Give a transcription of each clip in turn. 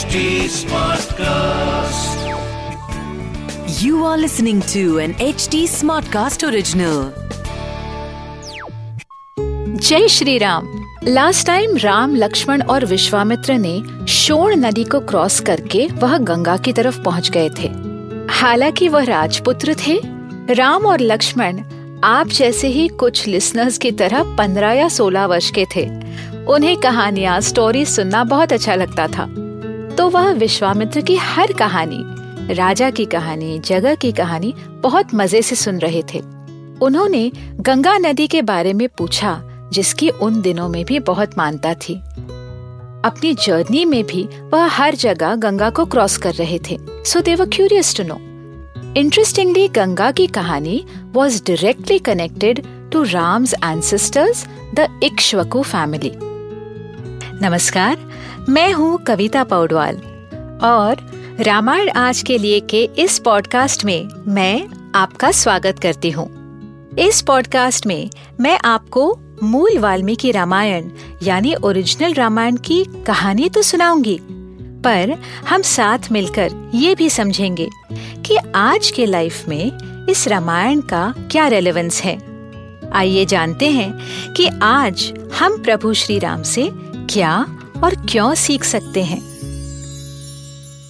HD Smartcast. You are listening to an HD Smartcast original. जय Shri Ram last time Ram Lakshman और विश्वामित्र ने शोण नदी को क्रॉस करके वह गंगा की तरफ़ पहुँच गए थे हालाँकि वह राजपुत्र थे राम और लक्ष्मण आप जैसे ही कुछ लिसनर्स की तरह पंद्रह या सोलह वर्ष के थे उन्हें कहानियाँ स्टोरी सुनना बहुत अच्छा लगता था तो वह विश्वामित्र की हर कहानी, राजा की कहानी, जगह की कहानी बहुत मज़े से सुन रहे थे। उन्होंने गंगा नदी के बारे में पूछा, जिसकी उन दिनों में भी बहुत मानता थी। अपनी जर्नी में भी वह हर जगह गंगा को क्रॉस कर रहे थे। So they were curious to know interestingly Ganga की कहानी was directly connected to Ram's ancestors the Ikshvaku family नमस्कार, मैं हूँ कविता पौडवाल और रामायण आज के लिए के इस पॉडकास्ट में मैं आपका स्वागत करती हूँ। इस पॉडकास्ट में मैं आपको मूल वाल्मीकि रामायण यानी ओरिजिनल रामायण की कहानी तो सुनाऊँगी, पर हम साथ मिलकर ये भी समझेंगे कि आज के लाइफ में इस रामायण का क्या रेलेवेंस है। आइए जानते हैं कि आज हम प्रभु श्री राम से क्या और क्यों सीख सकते हैं?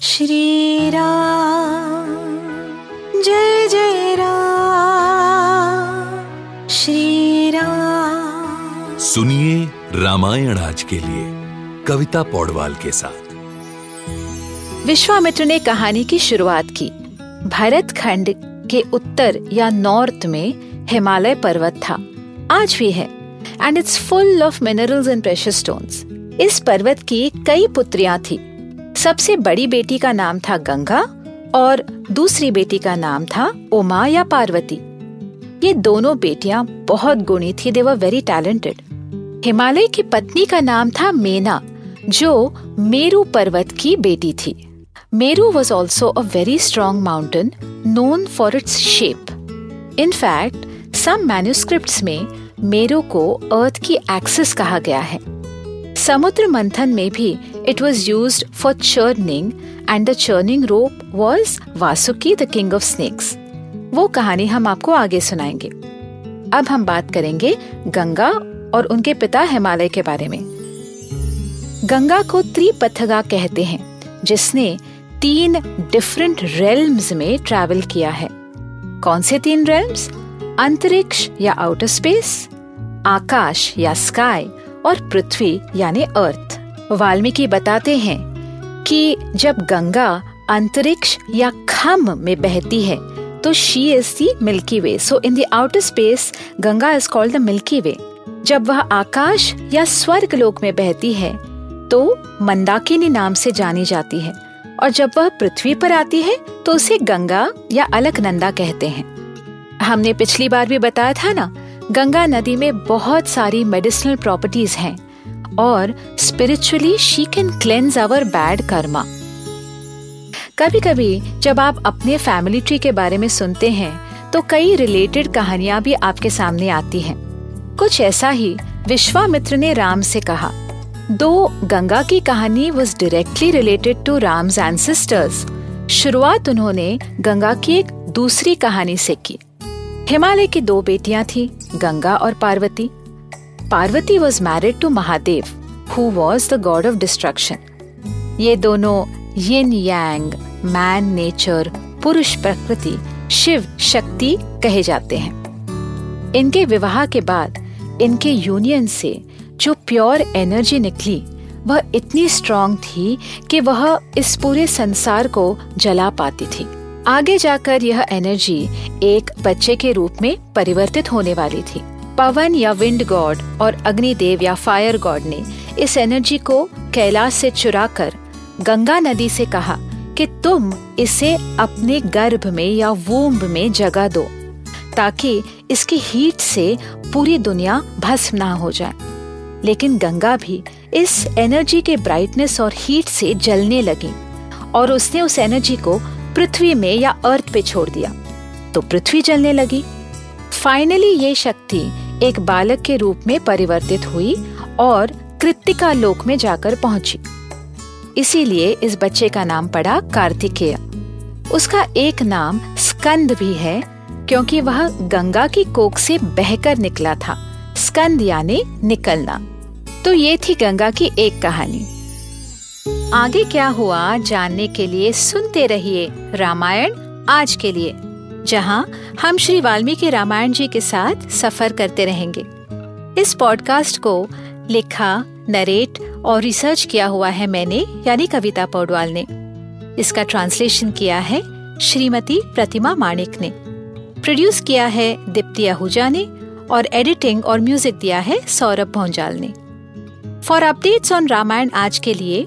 श्री राम जय जय राम श्री राम। सुनिए रामायण आज के लिए कविता पौडवाल के साथ। विश्वामित्र ने कहानी की शुरुआत की। भरत खंड के उत्तर या नॉर्थ में हिमालय पर्वत था। आज भी है। And it's full of minerals and precious stones इस पर्वत की कई पुत्रियाँ थी। सबसे बड़ी बेटी का नाम था गंगा और दूसरी बेटी का नाम था उमा या पार्वती। ये दोनों बेटियाँ बहुत गुणी थी they were very talented Himalaya की पत्नी का नाम था मेना, जो मेरू पर्वत की बेटी थी। Meru was also a very strong mountain known for its shape in fact some manuscript में मेरू को अर्थ की एक्सिस कहा गया है। समुद्र मंथन में भी it was use for churning and the churning rope was Vasuki the king of snakes वो कहानी हम आपको आगे सुनाएँगे। अब हम बात करेंगे गंगा और उनके पिता हिमालय के बारे में। गंगा को त्रिपथगा कहते हैं, जिसने तीन डिफरेंट रेल्म्स में ट्रैवल किया है। कौन से तीन रेल्म्स अंतरिक्ष या आउटर स्पेस आकाश या स्काई और पृथ्वी यानी अर्थ वाल्मीकि बताते हैं कि जब गंगा अंतरिक्ष या खम में बहती है तो she is the milky way so in the outer space Ganga is called the milky way जब वह आकाश या स्वर्ग लोक में बहती है तो मंदाकिनी नाम से जानी जाती है। और जब वह पृथ्वी पर आती है तो उसे गंगा या अलकनंदा कहते हैं। हमने पिछली बार भी बताया था ना गंगा नदी में बहुत सारी मेडिसिनल प्रॉपर्टीज़ हैं और spiritually she can cleanse our bad karma कभी कभी जब आप अपने फैमिली ट्री के बारे में सुनते हैं तो कई रिलेटेड कहानियाँ भी आपके सामने आती हैं। कुछ ऐसा ही विश्वामित्र ने राम से कहा, दो गंगा की कहानी was directly related to Ram's ancestors शुरुआत उन्होंने गंगा की एक दूसरी कहानी से की। हिमालय की दो बेटियाँ थी, गंगा और Parvati. Parvati was married to Mahadev who was the god of destruction ये दोनों यिन यांग मैन नेचर पुरुष प्रकृति, शिव शक्ति कहे जाते हैं। इनके विवाह के बाद, इनके यूनियन से जो प्योर एनर्जी निकली, वह इतनी स्ट्रॉन्ग थी कि वह इस पूरे संसार को जला पाती थी। आगे जाकर यह एनर्जी एक बच्चे के रूप में परिवर्तित होने वाली थी। पवन या विंड गॉड और अग्निदेव या फायर गॉड ने इस एनर्जी को कैलाश से चुराकर गंगा नदी से कहा कि तुम इसे अपने गर्भ में या वूम्ब में जगा दो, ताकि इसकी हीट से पूरी दुनिया भस्म ना हो जाए। लेकिन गंगा भी इस एनर्जी के ब्राइटनेस और हीट से जलने लगी और उसने उस एनर्जी को पृथ्वी में या अर्थ पे छोड़ दिया। तो पृथ्वी जलने लगी। फाइनली ये शक्ति एक बालक के रूप में परिवर्तित हुई और कृतिका लोक में जाकर पहुँची। इसीलिए इस बच्चे का नाम पड़ा कार्तिकेय। उसका एक नाम स्कंद भी है, क्योंकि वह गंगा की कोख से बहकर निकला था। स्कंद यानी निकलना। तो ये थी गंगा की एक कहानी। आगे क्या हुआ जानने के लिए सुनते रहिए रामायण आज के लिए, जहाँ हम श्री वाल्मीकि रामायण जी के साथ सफ़र करते रहेंगे। इस पॉडकास्ट को लिखा, नरेट और रिसर्च किया हुआ है मैंने, यानी कविता पौडवाल ने। इसका ट्रांसलेशन किया है श्रीमती प्रतिमा माणिक ने। प्रोड्यूस किया है दीप्ति आहूजा ने और एडिटिंग और म्यूज़िक दिया है सौरभ भोंजाल ने। फॉर अपडेट्स ऑन रामायण आज के लिए